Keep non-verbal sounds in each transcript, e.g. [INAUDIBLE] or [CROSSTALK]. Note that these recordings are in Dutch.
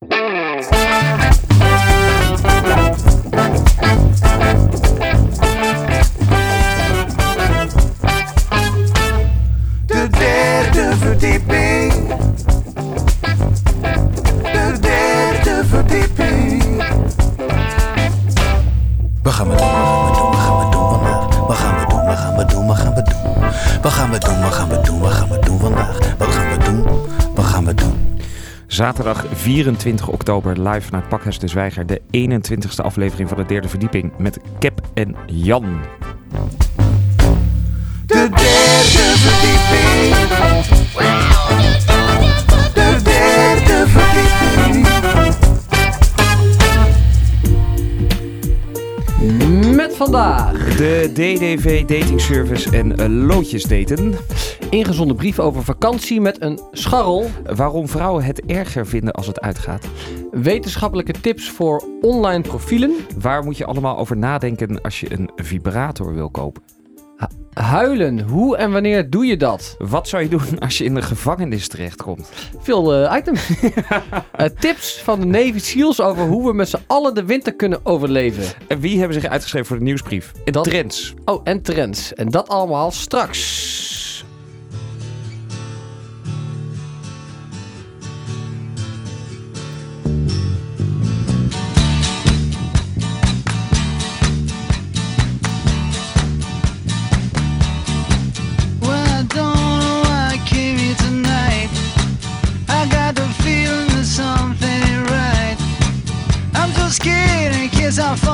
De derde verdieping. De derde verdieping. Wat gaan we doen? Wat gaan we doen? Wat gaan we doen? Wat gaan we doen? Wat gaan we doen? Wat gaan we doen? Wat gaan we doen? Wat gaan we doen vandaag? Wat gaan we doen? Zaterdag 24 oktober live naar Pakhuis de Zwijger. De 21ste aflevering van de derde verdieping met Cap en Jan. De derde verdieping. De derde verdieping. Met vandaag de DDV Dating Service en eh, loodjes daten ingezonden brief over vakantie met een scharrel. Waarom vrouwen het erger vinden als het uitgaat. Wetenschappelijke tips voor online profielen. Waar moet je allemaal over nadenken als je een vibrator wil kopen? Huilen, hoe en wanneer doe je dat? Wat zou je doen als je in de gevangenis terechtkomt? Veel eh, items. [LAUGHS] Eh, tips van de Navy SEALs over hoe we met z'n allen de winter kunnen overleven. En wie hebben zich uitgeschreven voor de nieuwsbrief? Trends. Oh, en trends. En dat allemaal straks. cause I'm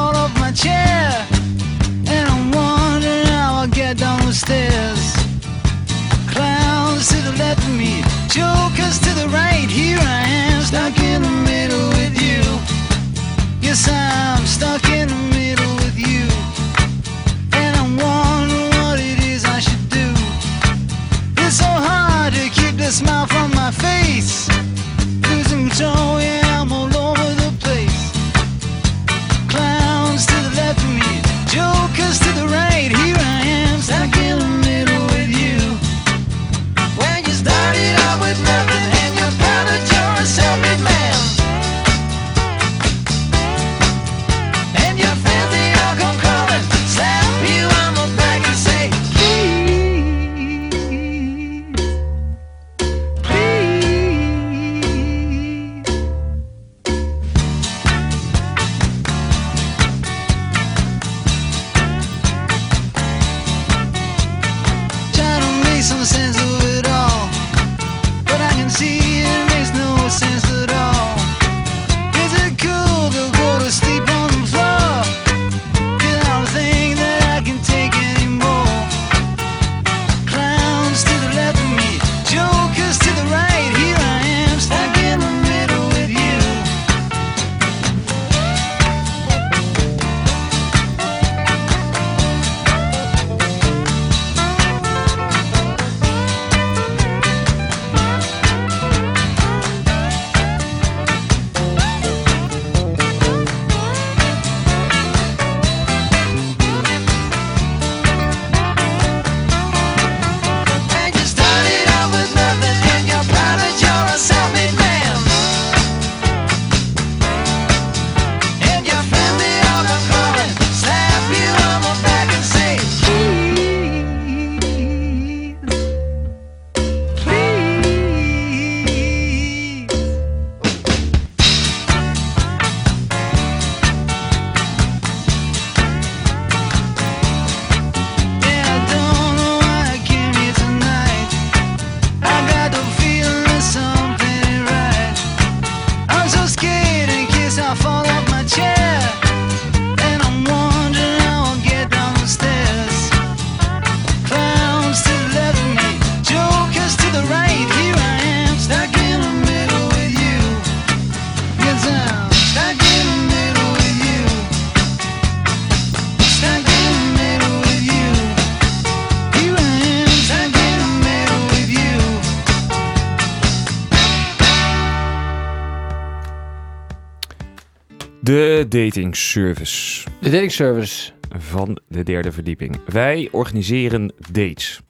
dating service. De dating service. Van de derde verdieping. Wij organiseren dates.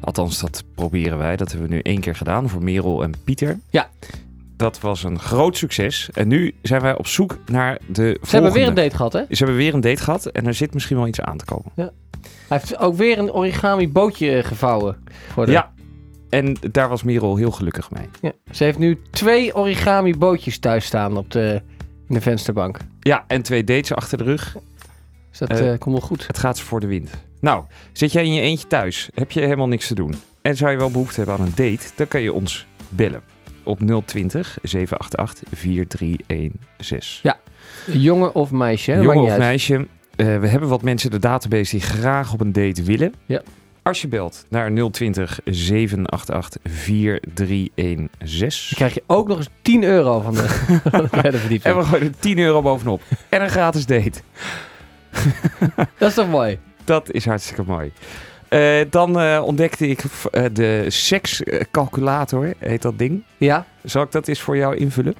Althans, dat proberen wij. Dat hebben we nu één keer gedaan voor Merel en Pieter. Ja. Dat was een groot succes. En nu zijn wij op zoek naar de Ze hebben weer een date gehad, hè? Ze hebben weer een date gehad en er zit misschien wel iets aan te komen. Ja. Hij heeft ook weer een origami bootje gevouwen. Ja, en daar was Merel heel gelukkig mee. Ja. Ze heeft nu twee origami bootjes thuis staan op de in de vensterbank. Ja, en twee dates achter de rug. Dus dat eh, komt wel goed. Het gaat ze voor de wind. Nou, zit jij in je eentje thuis? Heb je helemaal niks te doen? En zou je wel behoefte hebben aan een date? Dan kan je ons bellen. Op 020 788 4316. Ja, Jongen of meisje? Jongen of uit. meisje, eh, we hebben wat mensen in de database die graag op een date willen. Ja. Als je belt naar 020 788 4316. Dan krijg je ook nog eens 10 euro van de, [LAUGHS] verdieping. En we gooien er 10 euro bovenop. En een gratis date. [LAUGHS] Dat is toch mooi? Dat is hartstikke mooi. Eh, dan eh, ontdekte ik eh, de sekscalculator, heet dat ding. Ja, Zal ik dat eens voor jou invullen?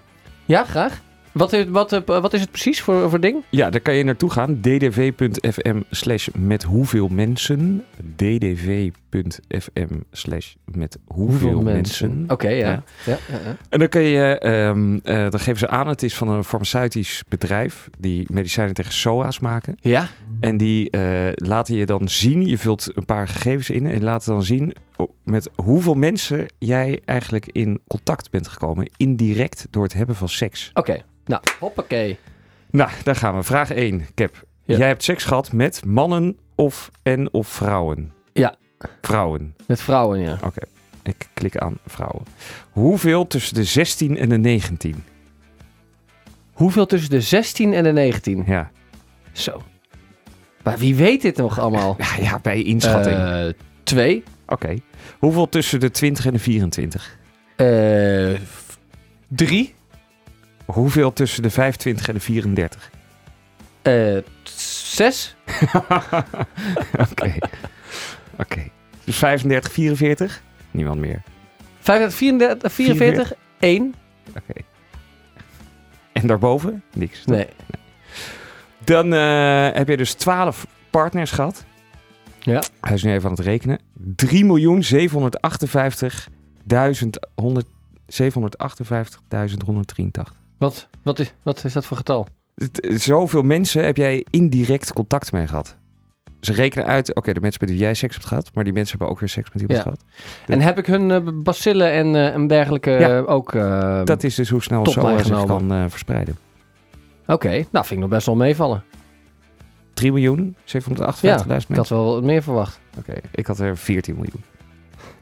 ja graag. Wat, is- wat, eh, wat is het precies voor, voor ding? Ja, daar kan je naartoe gaan. ddv.fm slash met hoeveel mensen. ddv.fm slash met hoeveel, mensen. Oké, ja. Ja. Ja. Ja, ja. En dan kan je, eh, dan geven ze aan, het is van een farmaceutisch bedrijf die medicijnen tegen SOA's maken. Ja? En die eh, laten je dan zien, je vult een paar gegevens in en laten dan zien met hoeveel mensen jij eigenlijk in contact bent gekomen. Indirect door het hebben van seks. Oké. Nou, hoppakee. Nou, daar gaan we. Vraag 1, Cap. Ja. Jij hebt seks gehad met mannen of en of vrouwen? Ja. Vrouwen. Met vrouwen, ja. Oké. Ik klik aan vrouwen. Hoeveel tussen de 16 en de 19? Hoeveel tussen de 16 en de 19? Ja. Zo. Maar wie weet dit nog allemaal? Ja, ja bij inschatting. Eh, twee. Oké. Hoeveel tussen de 20 en de 24? Eh, f- drie. Hoeveel tussen de 25 en de 34? Eh, zes. [LAUGHS] Oké. Oké. Dus 35, 44? Niemand meer. 35, 34, 44. 1. Oké. En daarboven? Niks. Nee. Dan eh, heb je dus 12 partners gehad. Ja. Hij is nu even aan het rekenen. 3.758.183. Wat, wat, is, wat is dat voor getal? Zoveel mensen heb jij indirect contact mee gehad. Ze rekenen uit, oké, de mensen met wie jij seks hebt gehad, maar die mensen hebben ook weer seks met iemand Ja. gehad. En heb ik hun eh, bacillen en, en dergelijke Ja. eh, ook... Dat is dus hoe snel SOA zich kan verspreiden. Oké, nou vind ik nog best wel meevallen. 3 miljoen, 758.000 Ik had mensen. wel meer verwacht. Oké, ik had er 14 miljoen.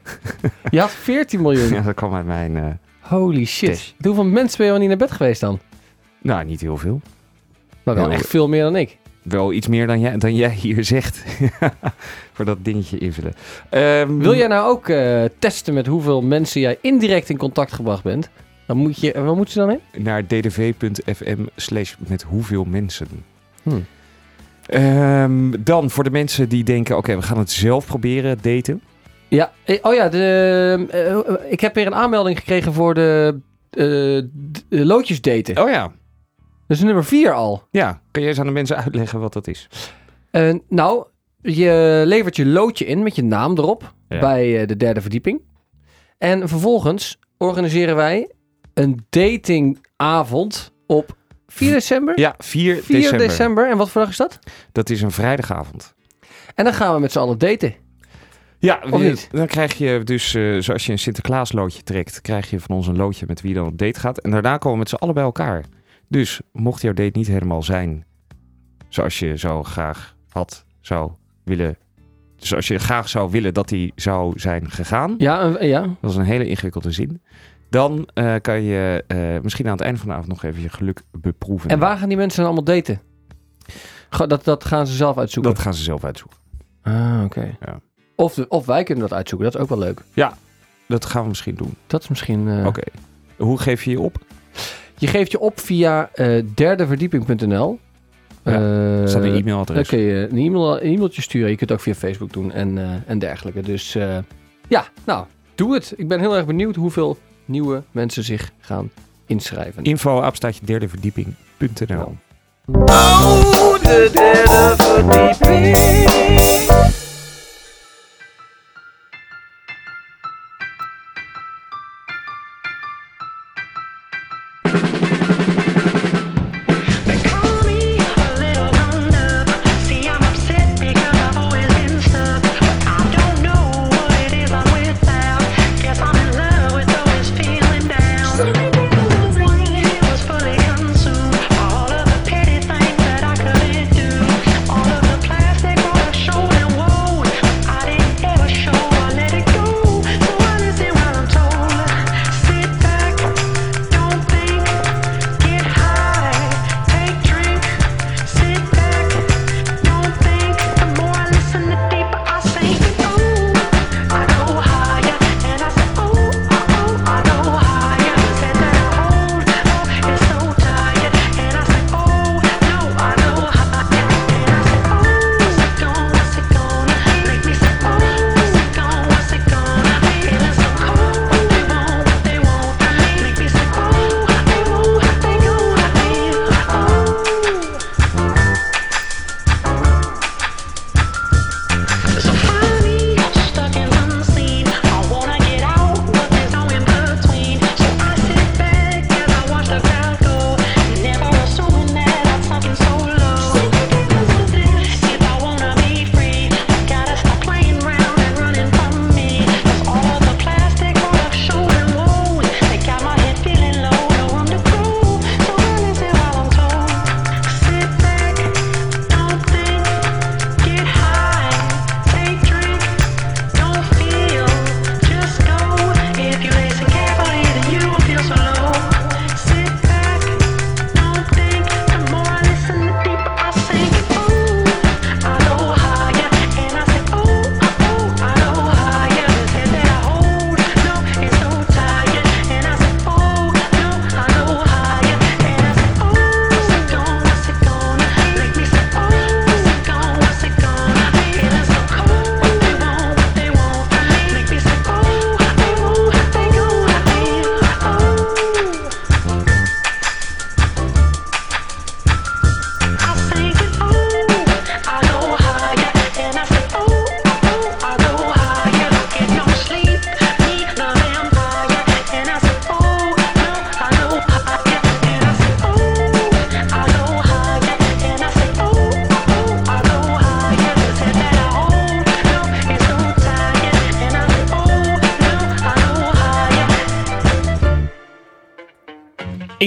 [LAUGHS] Je had 14 miljoen. [LAUGHS] Ja, dat kwam uit mijn... Holy shit. Hoeveel mensen ben je wel niet naar bed geweest dan? nou, niet heel veel. Maar wel Heel- echt veel meer dan ik. Wel iets meer dan jij, dan jij hier zegt. [LAUGHS] Voor dat dingetje invullen. Ehm, Wil jij nou ook eh, testen met hoeveel mensen jij indirect in contact gebracht bent? Dan moet je... Waar moeten ze dan heen? naar ddv.fm slash met hoeveel mensen? Hmm. Ehm, dan voor de mensen die denken, oké, we gaan het zelf proberen, daten. Ja, eh, oh ja, de, eh, ik heb weer een aanmelding gekregen voor de, de loodjes daten. Oh ja, Dat is nummer 4 al. ja. Kan jij eens aan de mensen uitleggen wat dat is? Nou, je levert je loodje in met je naam erop Ja. bij de derde verdieping. En vervolgens organiseren wij een datingavond op 4 december. Ja, 4, 4 december. december. En wat voor dag is dat? Dat is een vrijdagavond. En dan gaan we met z'n allen daten. Ja, dan krijg je dus, eh, zoals je een Sinterklaas loodje trekt, krijg je van ons een loodje met wie dan op date gaat. En daarna komen we met z'n allen bij elkaar. Dus mocht jouw date niet helemaal zijn zoals je zo graag had, zou willen, zoals je graag zou willen dat die zou zijn gegaan, Ja, een- ja. dat is een hele ingewikkelde zin, dan eh, kan je eh, misschien aan het einde van de avond nog even je geluk beproeven. En waar gaan die mensen dan allemaal daten? Dat, dat gaan ze zelf uitzoeken. Dat gaan ze zelf uitzoeken. Ah, oké. Ja. Of, de- of wij kunnen dat uitzoeken. Dat is ook wel leuk. Dat gaan we misschien doen. Dat is misschien... eh, Oké. Hoe geef je je op? Je geeft je op via eh derdeverdieping.nl. Ja, Eh, Er staat een Dan e-mailadres. kun je een, e-mail, een e-mailtje sturen. Je kunt het ook via Facebook doen en, eh, en dergelijke. Dus eh, ja, nou, doe het. Ik ben heel erg benieuwd hoeveel nieuwe mensen zich gaan inschrijven. Info apenstaatje derde verdieping.nl. Oh, de derde verdieping.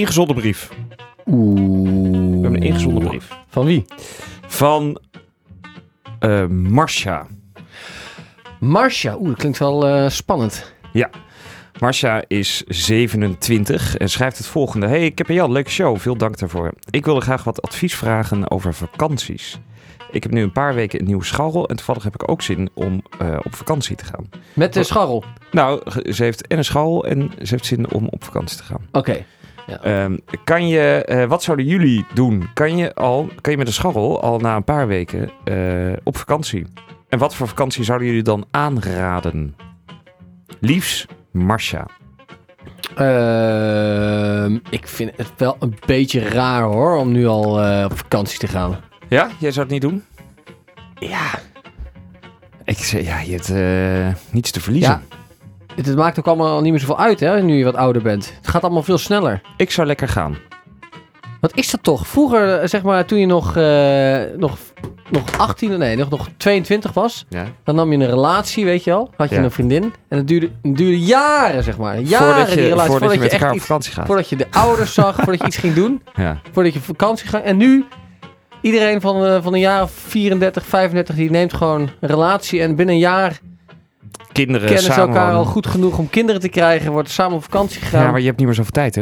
Ingezonden brief. Oeh. We hebben een ingezonden brief. Van wie? Van eh Marcia. Marcia. Oeh, dat klinkt wel eh, spannend. Marcia is 27 en schrijft het volgende. Hey, ik heb een Jan, leuke show. Veel dank daarvoor. Ik wilde graag wat advies vragen over vakanties. Ik heb nu een paar weken een nieuwe scharrel en toevallig heb ik ook zin om eh, op vakantie te gaan. Met de scharrel. Nou, ze heeft en een scharrel en ze heeft zin om op vakantie te gaan. Oké. Ehm, kan je, eh, wat zouden jullie doen? Kan je, al, kan je met een scharrel al na een paar weken eh, op vakantie? En wat voor vakantie zouden jullie dan aanraden? Liefs, Marcia. Ehm, ik vind het wel een beetje raar hoor, om nu al eh, op vakantie te gaan. Ja, jij zou het niet doen? Ja. Ik zeg, ja, je hebt eh, niets te verliezen. Ja. Het, het maakt ook allemaal niet meer zoveel uit hè, nu je wat ouder bent. Het gaat allemaal veel sneller. Ik zou lekker gaan. Wat is dat toch? Vroeger, eh, zeg maar, toen je nog, eh, nog, nog 18, nee, nog, nog 22 was, Ja. dan nam je een relatie, weet je wel. Had je Ja. een vriendin. En het duurde, het duurde jaren, zeg maar. Jaren voordat je, die relatie. voordat je met echt op iets- vakantie gaat. voordat je de ouders zag, voordat je iets ging doen. [LAUGHS] Ja. Voordat je op vakantie ging. En nu, iedereen van, eh, van een jaar of 34, 35, die neemt gewoon een relatie. En binnen een jaar Kinderen kennen ze elkaar al goed genoeg om kinderen te krijgen. Wordt samen op vakantie gegaan. Ja, maar je hebt niet meer zoveel tijd, hè?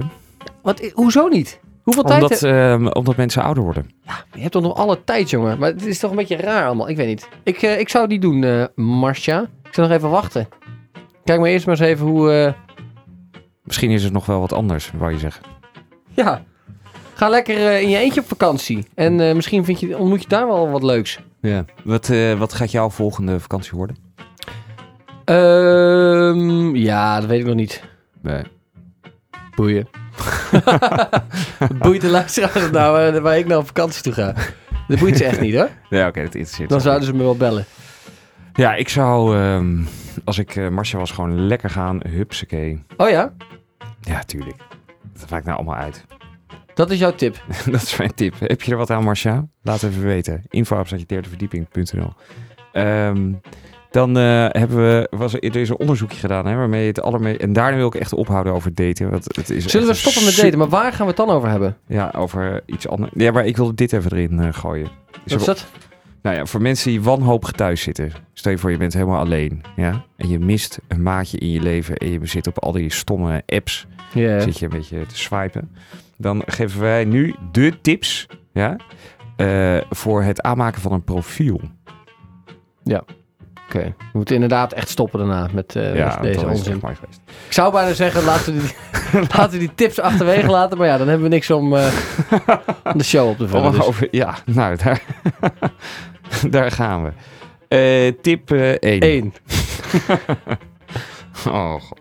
Wat, hoezo niet? Hoeveel tijd Omdat, heb ehm, omdat mensen ouder worden. je? hebt toch nog alle tijd, jongen. Maar het is toch een beetje raar allemaal. Ik weet niet. Ik, eh, ik zou het niet doen, eh Marcia. Ik zou nog even wachten. Kijk maar eerst maar eens even hoe... eh, Misschien is het nog wel wat anders, wou je zeggen. ja, ga lekker in je eentje op vakantie. En misschien vind je, ontmoet je daar wel wat leuks. Ja. Wat, wat gaat jouw volgende vakantie worden? Ehm, ja, dat weet ik nog niet. Nee. Boeien. [LAUGHS] Boeit de luisteraars nou eh, waar ik nou op vakantie toe ga. Dat boeit ze echt niet hoor. Ja, oké, dat interesseert Dan zouden ze me wel bellen. Ja, ik zou, ehm, als ik uh, Marcia was, gewoon lekker gaan. Hupsakee. Oh ja, Ja, tuurlijk. Dat maakt nou allemaal uit. dat is jouw tip. [LAUGHS] dat is mijn tip. Heb je er wat aan, Marcia? Laat even weten. info.verdieping.nl Ehm Dan eh, hebben we, was er, er is een onderzoekje gedaan, hè, waarmee het allermee... En daarna wil ik echt ophouden over daten. Want het is Zullen we stoppen met daten? Maar waar gaan we het dan over hebben? Ja, over iets anders. Ja, maar ik wilde dit even erin eh, gooien. Dus Wat is dat? Nou ja, voor mensen die wanhopig thuis zitten. Stel je voor, je bent helemaal alleen. Ja? En je mist een maatje in je leven. En je zit op al die stomme apps. Ja. Zit je een beetje te swipen. Dan geven wij nu de tips. Ja? eh, voor het aanmaken van een profiel. Oké, we moeten inderdaad echt stoppen daarna met, eh, ja, met deze onzin. Ik zou bijna zeggen, laten we die, [LAUGHS] laten we die tips achterwege laten. Maar ja, dan hebben we niks om, eh, [LAUGHS] om de show op te vullen. Dus. over, ja, nou, daar, [LAUGHS] daar gaan we. Eh, tip 1. Eén. Oh, god.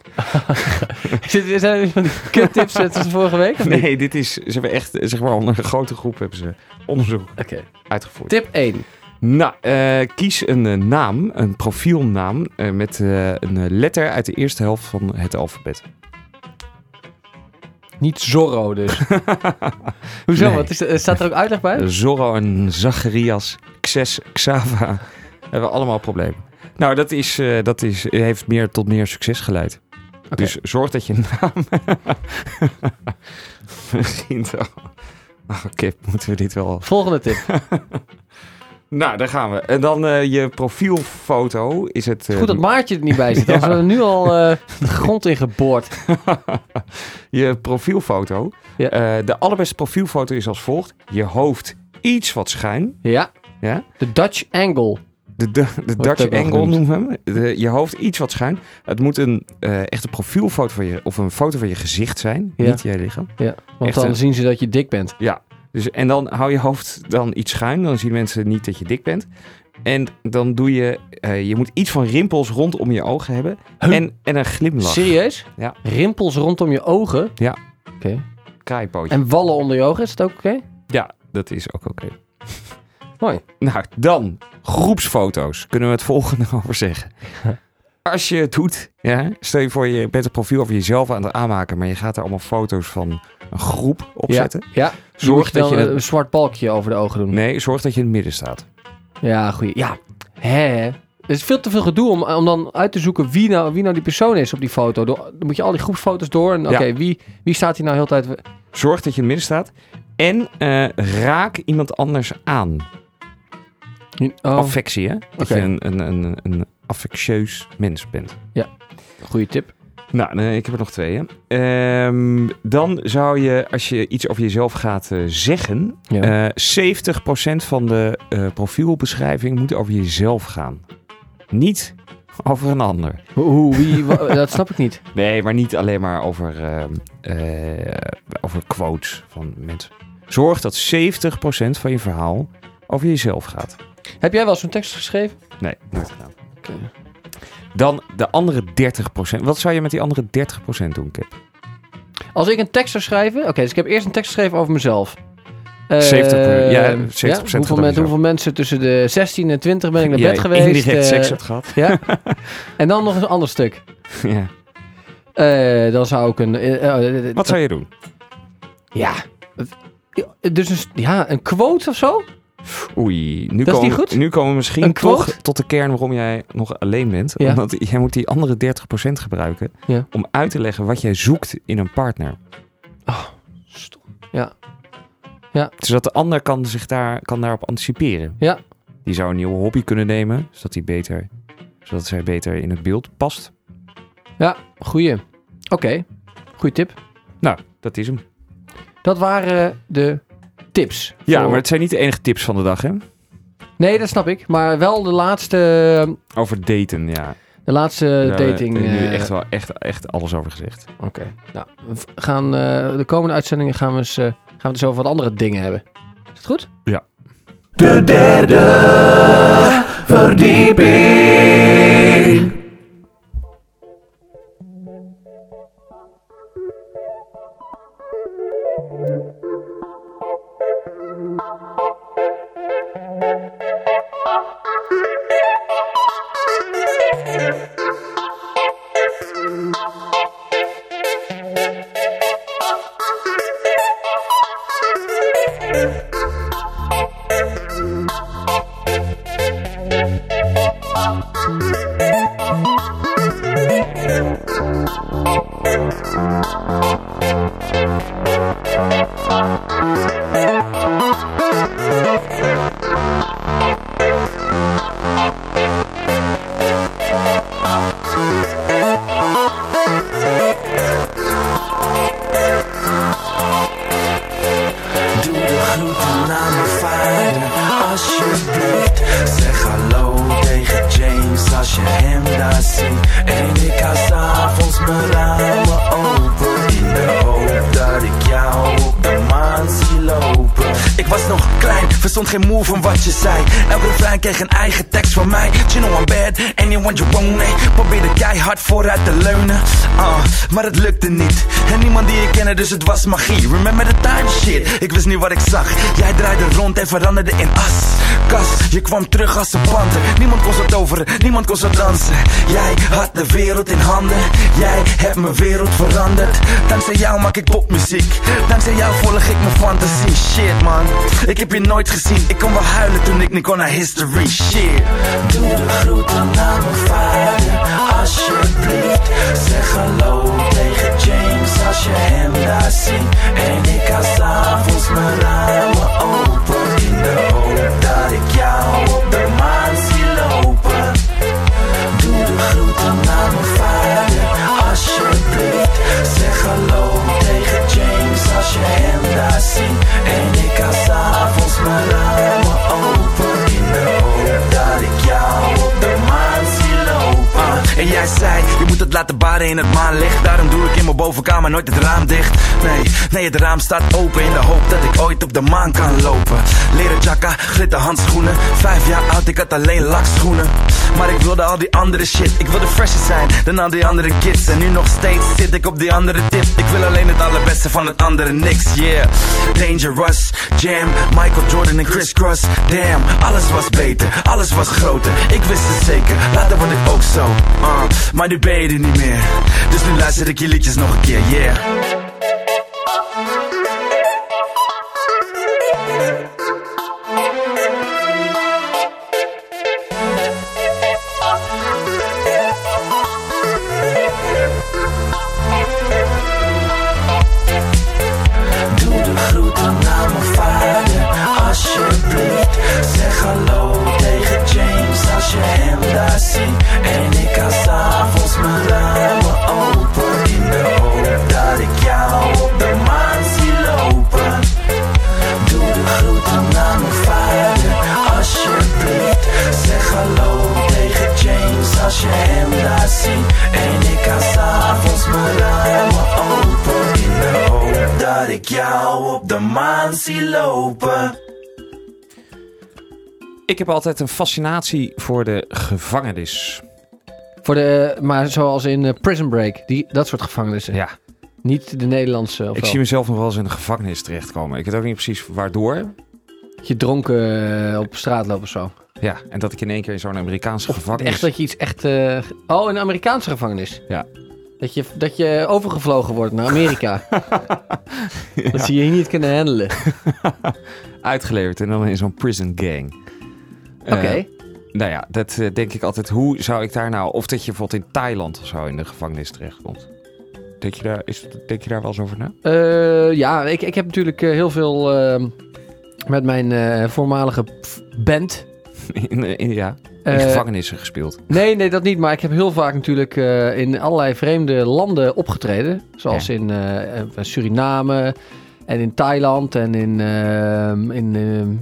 Zijn er van die kuttips net als vorige week? Nee, dit is, ze hebben echt, zeg maar, onder een grote groep hebben ze onderzoek uitgevoerd. Tip 1. Nou, eh, kies een eh, naam, een profielnaam, eh, met een letter uit de eerste helft van het alfabet. Niet Zorro dus. [LAUGHS] Hoezo? Nee. Wat is, staat er ook uitleg bij? Zorro en Zacharias, Xes, Xava, [LAUGHS] hebben allemaal problemen. Nou, dat, is, dat is, heeft meer tot meer succes geleid. Oké. Dus zorg dat je [LAUGHS] naam begint al. Oh, Oké, moeten we dit wel... Volgende tip. Nou, daar gaan we. En dan eh, je profielfoto is het... eh, Goed dat Maartje er niet bij zit. [LAUGHS] Anders Ja. hebben we nu al eh, de grond in geboord. [LAUGHS] je profielfoto. Ja. Eh, de allerbeste profielfoto is als volgt. Je hoofd iets wat schuin. Ja, Ja? de Dutch angle. De, de, de Dutch angle noemen we hem. De- je hoofd iets wat schuin. Het moet een eh, echte profielfoto van je... Of een foto van je gezicht zijn. Ja. Niet je lichaam. Ja, want Echt, dan zien ze dat je dik bent. Ja. Dus, en dan hou je hoofd dan iets schuin. Dan zien mensen niet dat je dik bent. En dan doe je... eh, je moet iets van rimpels rondom je ogen hebben. Huh? En, en een glimlach. Serieus? Ja. Rimpels rondom je ogen? Ja. Oké. Kraaipootje. En wallen onder je ogen, is het ook oké? Ja, dat is ook oké. Mooi. [LAUGHS] Nou, dan groepsfoto's. Kunnen we het volgende [LAUGHS] over zeggen. [LAUGHS] Als je het doet, ja, stel je voor je bent een profiel over jezelf aan het aanmaken, maar je gaat er allemaal foto's van een groep opzetten. Ja, ja. Zorg je dat je een zwart balkje over de ogen doen. Nee, zorg dat je in het midden staat. Ja, goeie. Ja. Hè? Er is veel te veel gedoe om, om dan uit te zoeken wie nou, wie nou die persoon is op die foto. Dan moet je al die groepsfoto's door. En oké, Ja. wie, wie staat hier nou heel tijd? Zorg dat je in het midden staat. En eh, raak iemand anders aan. Oh, Affectie, hè? Dat je een, een, een, een affectieus mens bent. goede tip. Nou, nee, ik heb er nog twee. Hè. Ehm, dan zou je, als je iets over jezelf gaat eh, zeggen, Ja. eh 70% van de eh, profielbeschrijving moet over jezelf gaan. Niet over een ander. Hoe, wie, [LAUGHS] dat snap ik niet. Nee, maar niet alleen maar over, ehm, eh, over quotes van mensen. Zorg dat 70% van je verhaal over jezelf gaat. Heb jij wel zo'n tekst geschreven? Nee, nooit gedaan. Dan de andere 30%. Wat zou je met die andere 30% doen, Kip? Als ik een tekst zou schrijven... Oké, dus ik heb eerst een tekst geschreven over mezelf. Eh, 70%, ja, 70% hoeveel, gaat over men- jezelf. hoeveel mensen tussen de 16 en 20 ben ik naar bed geweest. indirect eh, seks hebt gehad. [LAUGHS] Ja. en dan nog een ander stuk. [LAUGHS] ja. Eh, dan zou ik een... eh, eh, Wat zou je doen? Ja. Dus een, ja, een quote of zo? Oei, nu komen, nu komen we misschien toch tot de kern waarom jij nog alleen bent. Ja. Omdat jij moet die andere 30% gebruiken Ja. om uit te leggen wat jij zoekt in een partner. Stom. Zodat de ander kan zich daar, kan daarop anticiperen. Ja. Die zou een nieuwe hobby kunnen nemen, zodat, hij beter, zodat zij beter in het beeld past. Ja, goeie. Oké, goeie tip. Nou, dat is hem. Dat waren de tips. Ja, voor- maar het zijn niet de enige tips van de dag, hè? Nee, dat snap ik. Maar wel de laatste, Over daten, ja. de laatste Daar dating... heb je nu eh, echt wel echt, echt alles over gezegd. Oké. Nou, we gaan, eh, de komende uitzendingen gaan we, eens, eh, gaan we het eens over wat andere dingen hebben. Is het goed? De derde verdieping. Vooruit te leunen. Ah, maar het lukte niet. En niemand die ik kende, dus het was magie. Remember the time shit, ik wist niet wat ik zag. Jij draaide rond en veranderde in as. Kas, je kwam terug als een panter. Niemand kon zo toveren, niemand kon zo dansen. Jij had de wereld in handen. Jij hebt mijn wereld veranderd. Dankzij jou maak ik popmuziek. Dankzij jou volg ik mijn fantasie. Shit man, ik heb je nooit gezien. Ik kon wel huilen toen ik niet kon naar history. Shit. Doe de groeten aan mijn vader, alsjeblieft. Zeg hallo tegen James als je hem daar ziet. En ik hou s'avonds mijn ramen open. In de hoop dat ik jou op de maan zie lopen. Doe de groeten aan mijn vader, alsjeblieft. Zeg hallo tegen James als je hem daar ziet. En ik hou s'avonds mijn ramen en jij zei, je moet het laten baren in het maanlicht. Daarom doe ik in mijn bovenkamer nooit het raam dicht. Nee, nee, het raam staat open in de hoop dat ik ooit op de maan kan lopen. Leren jacka, glitter. Vijf jaar oud, ik had alleen lakschoenen. Maar ik wilde al die andere shit. Ik wilde fresher zijn dan al die andere kids. En nu nog steeds zit ik op die andere tip. Ik wil alleen het allerbeste van het andere niks, yeah. Dangerous, Jam, Michael Jordan en Chris Cross. Damn, alles was beter, alles was groter. Ik wist het zeker, later word ik ook zo. Uh, maar die benen niet meer, dus nu luister ik jullie nog een keer. Doe de groeten aan mijn vader, alsjeblieft. Zeg hallo tegen James, alsjeblieft. Zie lopen. Ik heb altijd een fascinatie voor de gevangenis. Voor de, maar zoals in eh, Prison Break, die, dat soort gevangenissen. Ja, Niet de Nederlandse. Of ik wel? zie mezelf nog wel eens in de gevangenis terechtkomen. Ik weet ook niet precies waardoor. Dat je dronken eh, op straat loopt of zo. Ja, en dat ik in één keer in zo'n Amerikaanse gevangenis... Echt dat je iets echt... eh, Oh, een Amerikaanse gevangenis. Ja. Dat je, dat je overgevlogen wordt naar Amerika. [LAUGHS] Dat ze je hier niet kunnen handelen. [LAUGHS] uitgeleverd en dan in zo'n prison gang. Oké. Eh, nou ja, dat eh, denk ik altijd. Hoe zou ik daar nou... Of dat je bijvoorbeeld in Thailand of zo in de gevangenis terechtkomt. Denk je daar, is, denk je daar wel eens over na? Eh, ja, ik, ik heb natuurlijk heel veel eh, met mijn voormalige band. In, in- ja, in Eh, gevangenissen gespeeld. Nee, nee, dat niet. Maar ik heb heel vaak natuurlijk eh, in allerlei vreemde landen opgetreden. Zoals Ja. in eh, eh, Suriname en in Thailand en in, in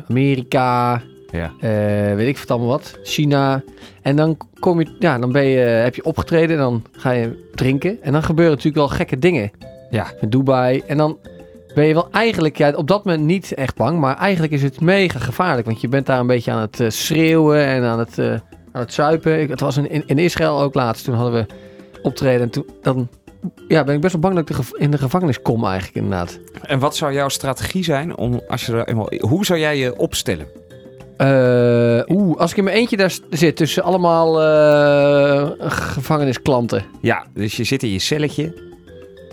Amerika. Ja. eh, weet ik wat allemaal wat. China. En dan, kom je, ja, dan ben je, heb je opgetreden en dan ga je drinken. En dan gebeuren natuurlijk wel gekke dingen. Ja. In Dubai. En dan ben je wel eigenlijk, ja, op dat moment niet echt bang. Maar eigenlijk is het mega gevaarlijk. Want je bent daar een beetje aan het eh, schreeuwen en aan het, eh, aan het zuipen. Ik, het was in, in, Israël ook laatst. Toen hadden we optreden. En toen dan, ja, ben ik best wel bang dat ik de in de gevangenis kom eigenlijk inderdaad. En wat zou jouw strategie zijn om als je er eenmaal... Hoe zou jij je opstellen? Eh, Oeh, als ik in mijn eentje daar zit tussen allemaal gevangenisklanten. Ja, dus je zit in je celletje.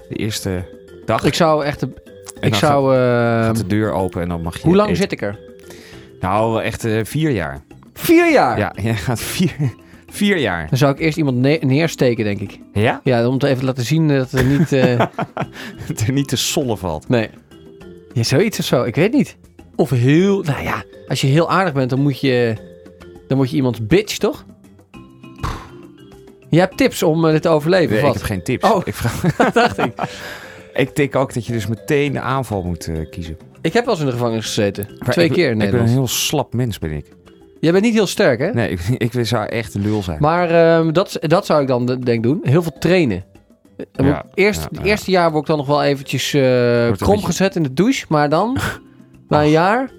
De eerste dag. Ik zou echt... En Ik zou... eh, gaat de deur open en dan mag je hoe lang eten. zit ik er? Nou, echt eh, vier jaar. Vier jaar? Ja, [LAUGHS] je gaat vier, vier jaar. Dan zou ik eerst iemand ne- neersteken, denk ik. Ja? Ja, om te even te laten zien dat er niet... eh, [LAUGHS] Dat er niet te sollen valt. nee. Ja, zoiets of zo. Ik weet niet. Of heel... Nou ja, als je heel aardig bent, dan moet je... Dan moet je iemands bitch, toch? Je hebt tips om eh, dit te overleven, Nee, of ik wat? heb geen tips. Oh. Ik, vraag, [LAUGHS] dacht ik. Ik denk ook dat je dus meteen de aanval moet eh, kiezen. Ik heb wel eens in de gevangenis gezeten. Maar Twee ik, keer in Ik ben Nederland. een heel slap mens, ben ik. Jij bent niet heel sterk, hè? Nee, ik, [LAUGHS] ik zou echt een lul zijn. Maar ehm, dat, dat zou ik dan de- denk doen. Heel veel trainen. Ja, moet- eerst, ja, Het eerste jaar word ik dan nog wel eventjes eh, een krom beetje- gezet in de douche. Maar dan, [LAUGHS] na een jaar,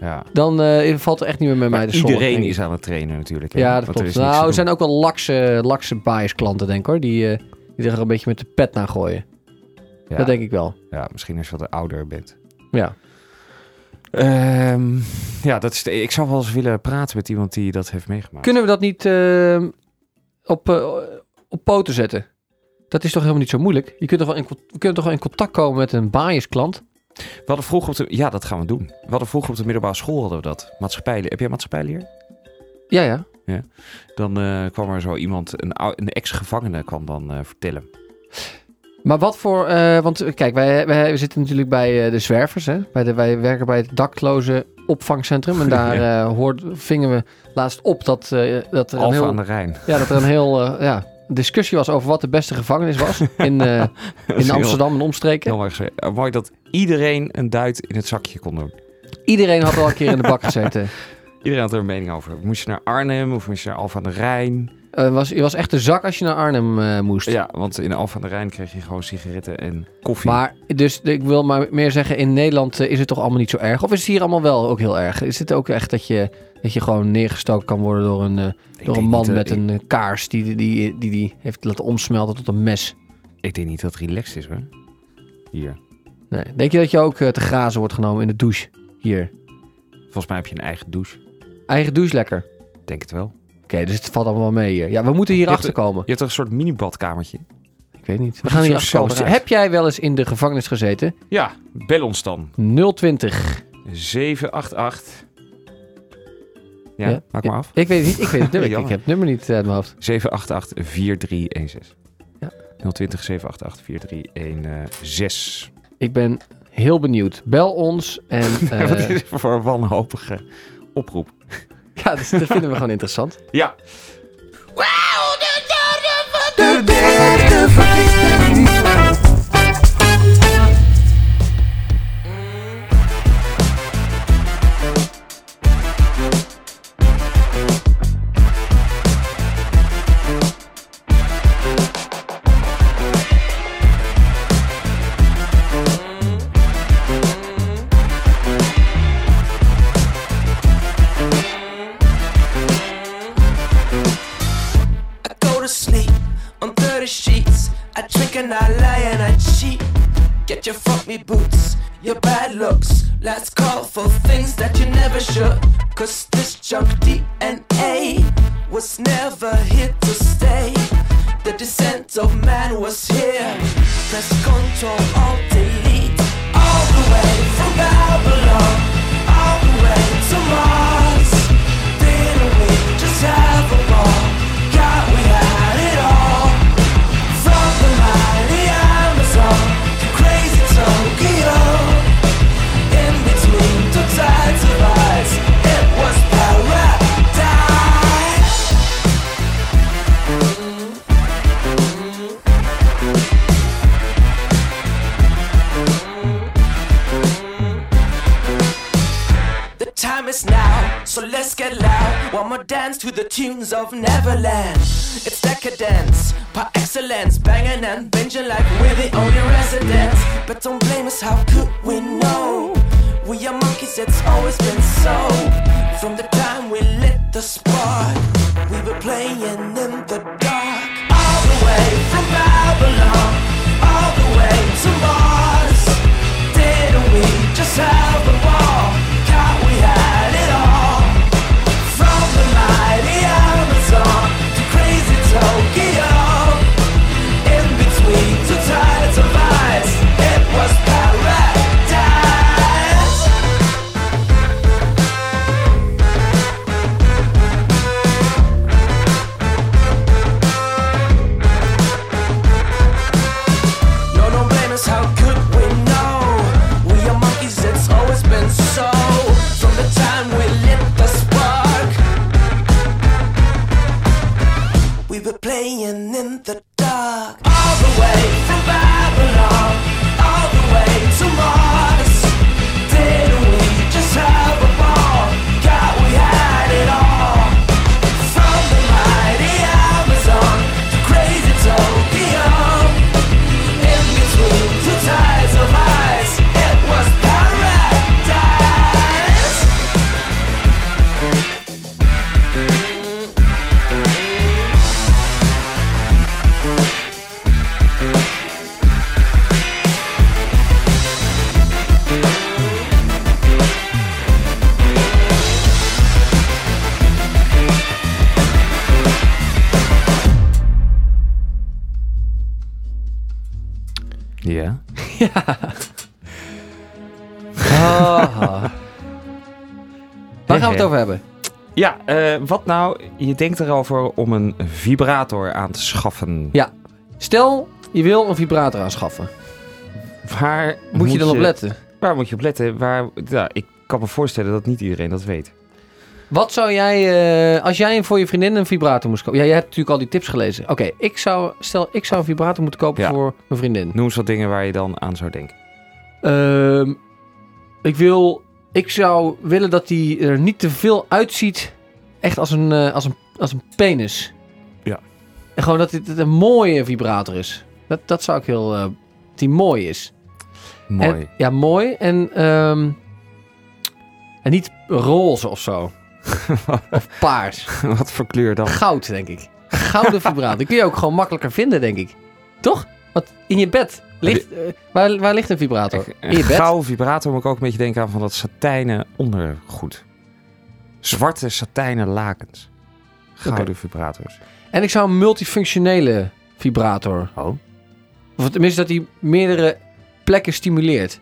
ja. dan eh, valt er echt niet meer met mij de zon. iedereen ik. is aan het trainen natuurlijk. hè? Ja, dat Want klopt. Nou, er zijn ook wel lakse, lakse bias klanten, denk ik hoor. Die, eh, die er een beetje met de pet naar gooien. Ja, Dat denk ik wel. ja, misschien als je wat ouder bent. Ja. Ehm, ja, dat is de- ik zou wel eens willen praten met iemand die dat heeft meegemaakt. Kunnen we dat niet eh, op, eh, op poten zetten? Dat is toch helemaal niet zo moeilijk? Je kunt toch wel in, we kunnen toch wel in contact komen met een bias klant? We hadden vroeger op de... Ja, dat gaan we doen. We hadden vroeger op de middelbare school hadden we dat. Maatschappij. Heb jij maatschappijleer? Ja, ja. Dan eh, kwam er zo iemand, een, een ex-gevangene kwam dan eh, vertellen. Maar wat voor... eh, want eh, kijk, wij, wij zitten natuurlijk bij eh, de zwervers. Hè? Bij de, wij werken bij het dakloze opvangcentrum. En [LAUGHS] daar Ja. hoort, vingen we laatst op dat, dat er een heel, aan de Rijn. ja, dat er een heel ja, discussie was over wat de beste gevangenis was. [LAUGHS] In, in Amsterdam en omstreken. Heel. Eh, mooi dat iedereen een duit in het zakje kon doen. Iedereen had al een keer in de bak gezeten. [LAUGHS] Iedereen had er een mening over. Moest je naar Arnhem of moest je naar Alfa aan de Rijn? Eh, was, je was echt de zak als je naar Arnhem eh, moest. Ja, want in Alfa aan de Rijn kreeg je gewoon sigaretten en koffie. Maar dus ik wil maar meer zeggen, in Nederland eh, is het toch allemaal niet zo erg? Of is het hier allemaal wel ook heel erg? Is het ook echt dat je, dat je gewoon neergestoken kan worden door een, door een man met een kaars die die, die, die die heeft laten omsmelten tot een mes? Ik denk niet dat het relaxed is hoor. Hier. Nee. Denk je dat je ook te grazen wordt genomen in de douche hier? Volgens mij heb je een eigen douche. Eigen douche lekker. Denk het wel. Oké, dus het valt allemaal mee hier. Ja, we moeten hier achter komen. Je hebt toch een soort mini-badkamertje? Ik weet niet. We gaan hier achter komen. Heb jij wel eens in de gevangenis gezeten? Ja, bel ons dan. 020. 788. Ja, Ja. maak maar af. Ik weet het niet. Ik weet het [LAUGHS] nummer. ik, heb het nummer niet uit mijn hoofd. 788 4316. Ja. 020 788 4316. Ik ben heel benieuwd. Bel ons en eh, [LAUGHS] Wat is dit voor een wanhopige oproep? [LAUGHS] ja, dat, dat vinden we gewoon interessant. Ja. De derde verdieping. I wat nou? Je denkt erover om een vibrator aan te schaffen. Ja. Stel, je wil een vibrator aanschaffen. Waar Moet, je dan op letten? Waar moet je op letten? Waar, ja, ik kan me voorstellen dat niet iedereen dat weet. Wat zou jij, eh, als jij voor je vriendin een vibrator moest kopen? Ja, jij hebt natuurlijk al die tips gelezen. Oké, ik zou, stel, ik zou een vibrator moeten kopen Ja. voor mijn vriendin. Noem eens wat dingen waar je dan aan zou denken. Ehm, ik wil, ik zou willen dat die er niet te veel uitziet, echt als een, eh, als een, als een penis. Ja. En gewoon dat het een mooie vibrator is. Dat, dat zou ik heel, eh, die mooi is. Mooi. En, ja, mooi. En, ehm, en niet roze of zo. [LAUGHS] of paars. wat voor kleur dan? Goud, denk ik. Gouden [LAUGHS] vibrator. Die kun je ook gewoon makkelijker vinden, denk ik. Toch? Want in je bed ligt... eh, waar, waar ligt een vibrator? In je Een bed? gouden vibrator moet ik ook een beetje denken aan van dat satijnen ondergoed. Zwarte satijnen lakens. Gouden vibrators. En ik zou een multifunctionele vibrator. Oh. Of tenminste dat hij meerdere plekken stimuleert.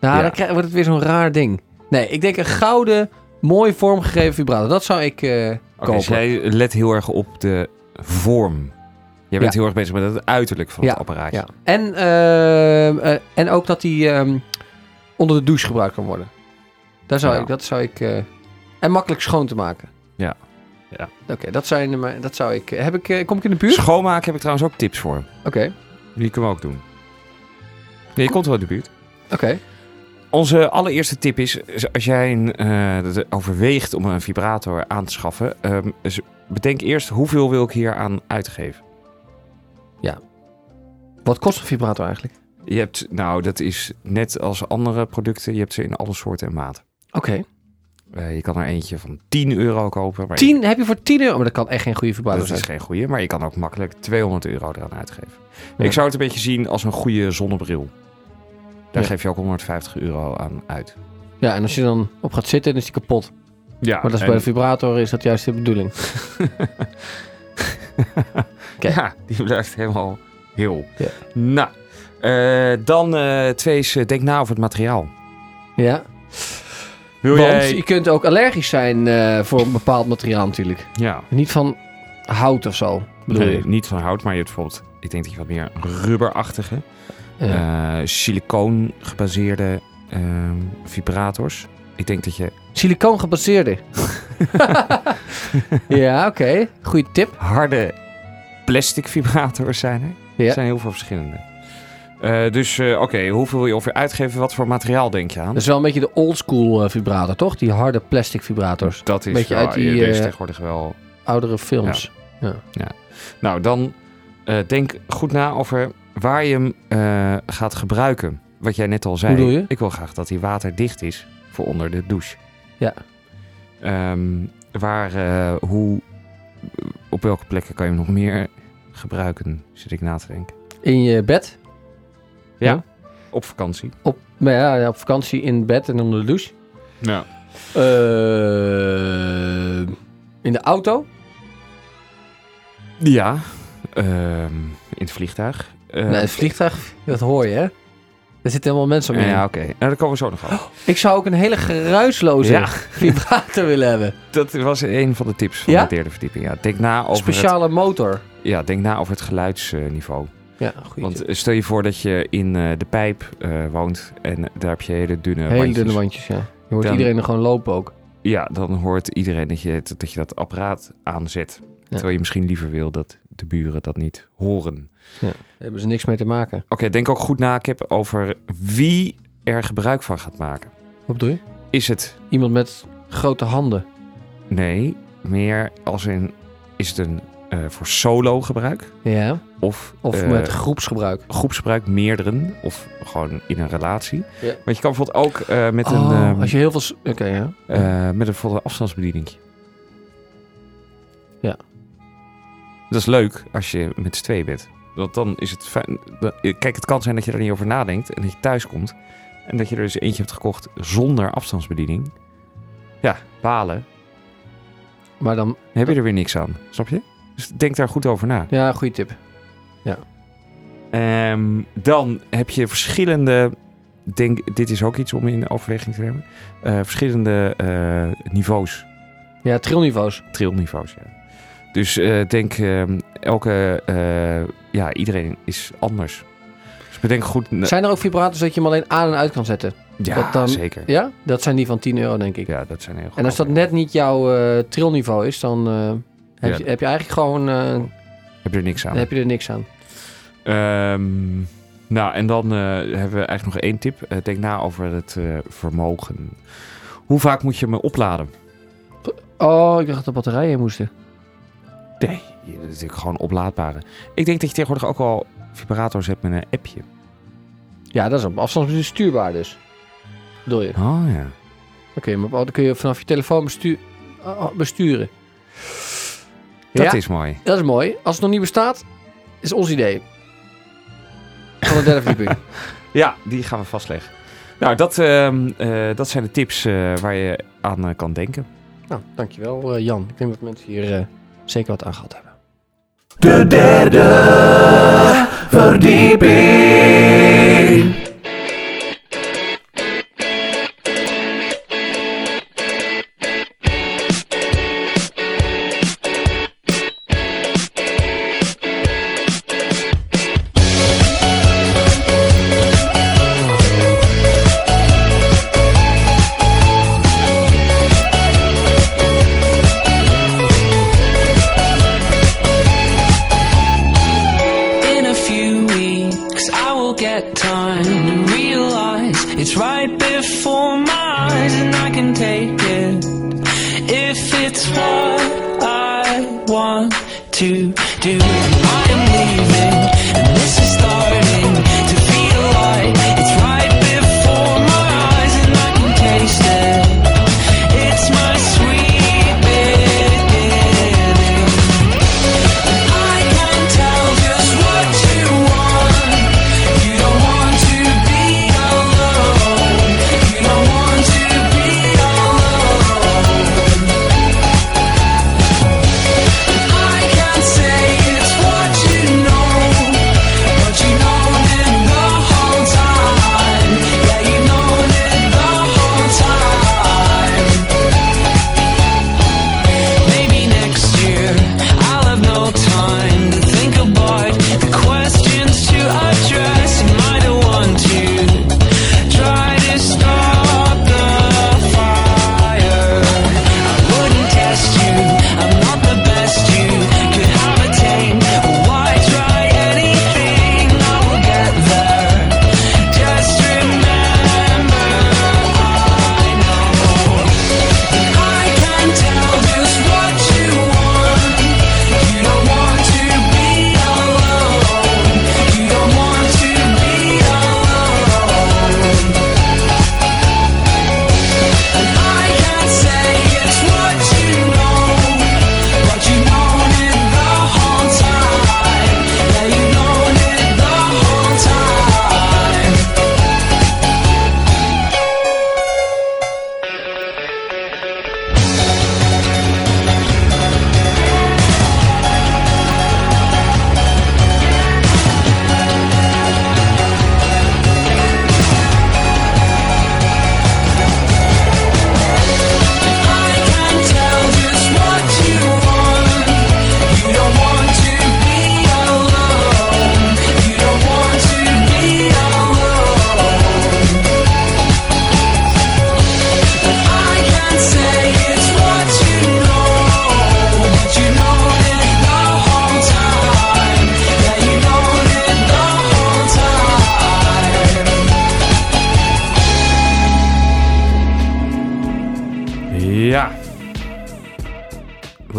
Nou, Ja. dan krijg, wordt het weer zo'n raar ding. Nee, ik denk een gouden, mooi vormgegeven vibrator. Dat zou ik eh Oké, kopen. dus jij let heel erg op de vorm. Jij bent Ja. heel erg bezig met het uiterlijk van Ja, het apparaatje. Ja. En, ehm, eh, en ook dat hij ehm, onder de douche gebruikt kan worden. Daar zou ik, dat zou ik... eh, en makkelijk schoon te maken. Ja. Ja. Oké, dat zijn mijn- dat zou ik... Heb ik eh, kom ik in de buurt? Oké. Schoonmaken heb ik trouwens ook tips voor. Die kunnen we ook doen. Nee, je komt wel in de buurt. Oké. Onze allereerste tip is, als jij een, eh, overweegt om een vibrator aan te schaffen, ehm, bedenk eerst hoeveel wil ik hier aan uitgeven. Wat kost een vibrator eigenlijk? Je hebt, nou, dat is net als andere producten, je hebt ze in alle soorten en maten. Oké. Eh, je kan er eentje van 10 euro kopen. Maar 10 heb je voor 10 euro? Maar dat kan echt geen goede Dat zijn. is geen goede, maar je kan ook makkelijk 200 euro eraan uitgeven. Ja. Ik zou het een beetje zien als een goede zonnebril. Daar Ja. geef je ook 150 euro aan uit. Ja, en als je dan op gaat zitten, dan is die kapot. Ja, Maar dat is bij de vibrator is dat juist de bedoeling. [LAUGHS] Oké. Ja, die blijft helemaal heel. Ja. Nou, eh, dan eh twee is, denk na over het materiaal. Ja. Wil Want jij... je kunt ook allergisch zijn eh, voor een bepaald materiaal natuurlijk. Ja, Niet van hout of zo, bedoel nee, je? niet van hout, maar je hebt bijvoorbeeld... Ik denk dat je wat meer rubberachtige, Ja. eh, silicoon gebaseerde ehm, vibrators. Ik denk dat je Silicoon gebaseerde. [LAUGHS] ja, oké. Goeie tip. harde plastic vibrators zijn er. Ja. Er zijn heel veel verschillende. Eh, dus eh, oké, hoeveel wil je ongeveer uitgeven? Wat voor materiaal denk je aan? Dat is wel een beetje de oldschool eh, vibrator, toch? Die harde plastic vibrators. dat is beetje wel, uit die, deze tegenwoordig wel Oudere films. Nou, dan denk goed na over waar je hem gaat gebruiken. Wat jij net al zei. Hoe je? Ik wil graag dat hij waterdicht is voor onder de douche. Ja. Ehm, waar, hoe, op welke plekken kan je hem nog meer gebruiken, zit ik na te denken. In je bed. Ja. Ja. Op vakantie. Op, maar ja, op vakantie in bed en onder de douche. Ja. Eh, in de auto. Ja. Ehm, in het vliegtuig. Eh, nee, het vliegtuig, dat hoor je, hè? Er zitten helemaal mensen om je Ja, oké. Nou, daar komen we zo nog op. [GASPS] Ik zou ook een hele geruisloze Ja. [LAUGHS] vibrator willen hebben. Dat was een van de tips van Ja? de derde verdieping. Ja. Denk na over het Speciale motor. Ja, denk na over het geluidsniveau. Ja, goed. Want eh, stel je voor dat je in eh, de pijp eh, woont en daar heb je hele dunne Hele wandjes. dunne wandjes, ja. Je hoort Dan- iedereen er gewoon lopen ook. Ja, dan hoort iedereen dat je, dat je dat apparaat aanzet. Terwijl je misschien liever wil dat de buren dat niet horen. Daar hebben ze niks mee te maken. Oké, denk ook goed na, Kip, over wie er gebruik van gaat maken. Wat bedoel je? Is het, Iemand met grote handen. nee, meer als in, is het een eh, voor solo gebruik? Ja. Of, Of eh, met groepsgebruik. groepsgebruik, meerderen, of gewoon in een relatie. Ja. Want je kan bijvoorbeeld ook eh, met een... Oh, ehm, als je heel veel... Oké, ja. Met een bijvoorbeeld een afstandsbediening. Ja. Dat is leuk als je met z'n tweeën bent. Want dan is het fijn. Kijk, het kan zijn dat je er niet over nadenkt en dat je thuis komt. En dat je er dus eentje hebt gekocht zonder afstandsbediening. Ja, balen. Maar. Dan heb je er weer niks aan. Snap je? Dus denk daar goed over na. Ja, goede tip. Ehm, dan heb je verschillende. Denk, dit is ook iets om in overweging te nemen. eh, verschillende eh, niveaus Ja, trilniveaus. trilniveaus. Ja. Dus eh, denk, ehm, elke, ja, iedereen is anders. Dus bedenk goed. Zijn er ook vibrators dat je hem alleen aan en uit kan zetten? ja, dat dan- zeker. Ja? Dat zijn die van 10 euro, denk ik. Ja, dat zijn heel En als dat net niet jouw trilniveau is, dan heb, Ja. je, heb je eigenlijk gewoon... eh, Heb je er niks aan. heb je er niks aan. Ehm, nou, en dan eh, hebben we eigenlijk nog één tip. Eh, denk na over het vermogen. Hoe vaak moet je me opladen? Oh, ik dacht dat de batterijen moesten. Nee, dat is natuurlijk gewoon oplaadbare. Ik denk dat je tegenwoordig ook al vibrators hebt met een appje. Ja, dat is op afstand stuurbaar dus. Bedoel je? Oh ja. Oké, maar dan kun je vanaf je telefoon bestu- besturen. Dat ja, is mooi. dat is mooi. Als het nog niet bestaat, is ons idee. Van de derde verdieping. [LAUGHS] Ja, die gaan we vastleggen. Nou, dat, ehm, eh, dat zijn de tips eh, waar je aan eh, kan denken. nou, dankjewel eh, Jan. Ik denk dat mensen hier eh, zeker wat aan gehad hebben. De derde verdieping.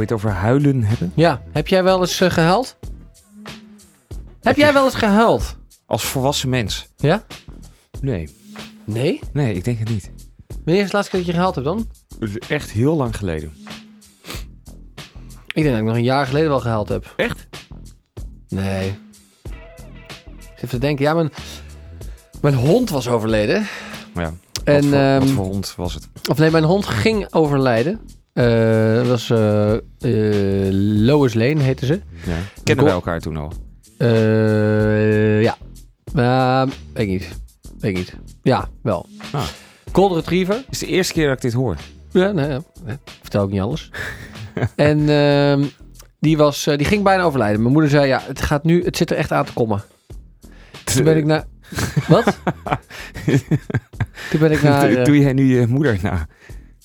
Het over huilen hebben? Ja, heb jij wel eens eh, gehuild? Heb jij wel eens gehuild? Als volwassen mens? Ja? Nee. Nee? Nee, ik denk het niet. Wanneer is het laatste keer dat je gehuild hebt dan? Het is echt heel lang geleden. Ik denk dat ik nog een jaar geleden wel gehuild heb. Echt? Nee. Ik zit te denken, ja, mijn, mijn hond was overleden. Ja. En, wat, voor, ehm, wat voor hond was het? Of nee, mijn hond ging overlijden. Eh, dat was eh, eh, Lois Lane, heette ze. Ja. Kennen wij elkaar toen al? Eh, ja. Weet ik niet. Weet ik niet. Ja, wel. Ah. Golden Retriever. Het is de eerste keer dat ik dit hoor. Ja, nee, ja. Vertel ook niet alles. [LAUGHS] en ehm, die, was, die ging bijna overlijden. Mijn moeder zei, ja, het gaat nu, het zit er echt aan te komen. Toen ben ik naar... [LAUGHS] Wat? Toen ben ik naar... Doe jij nu je moeder na?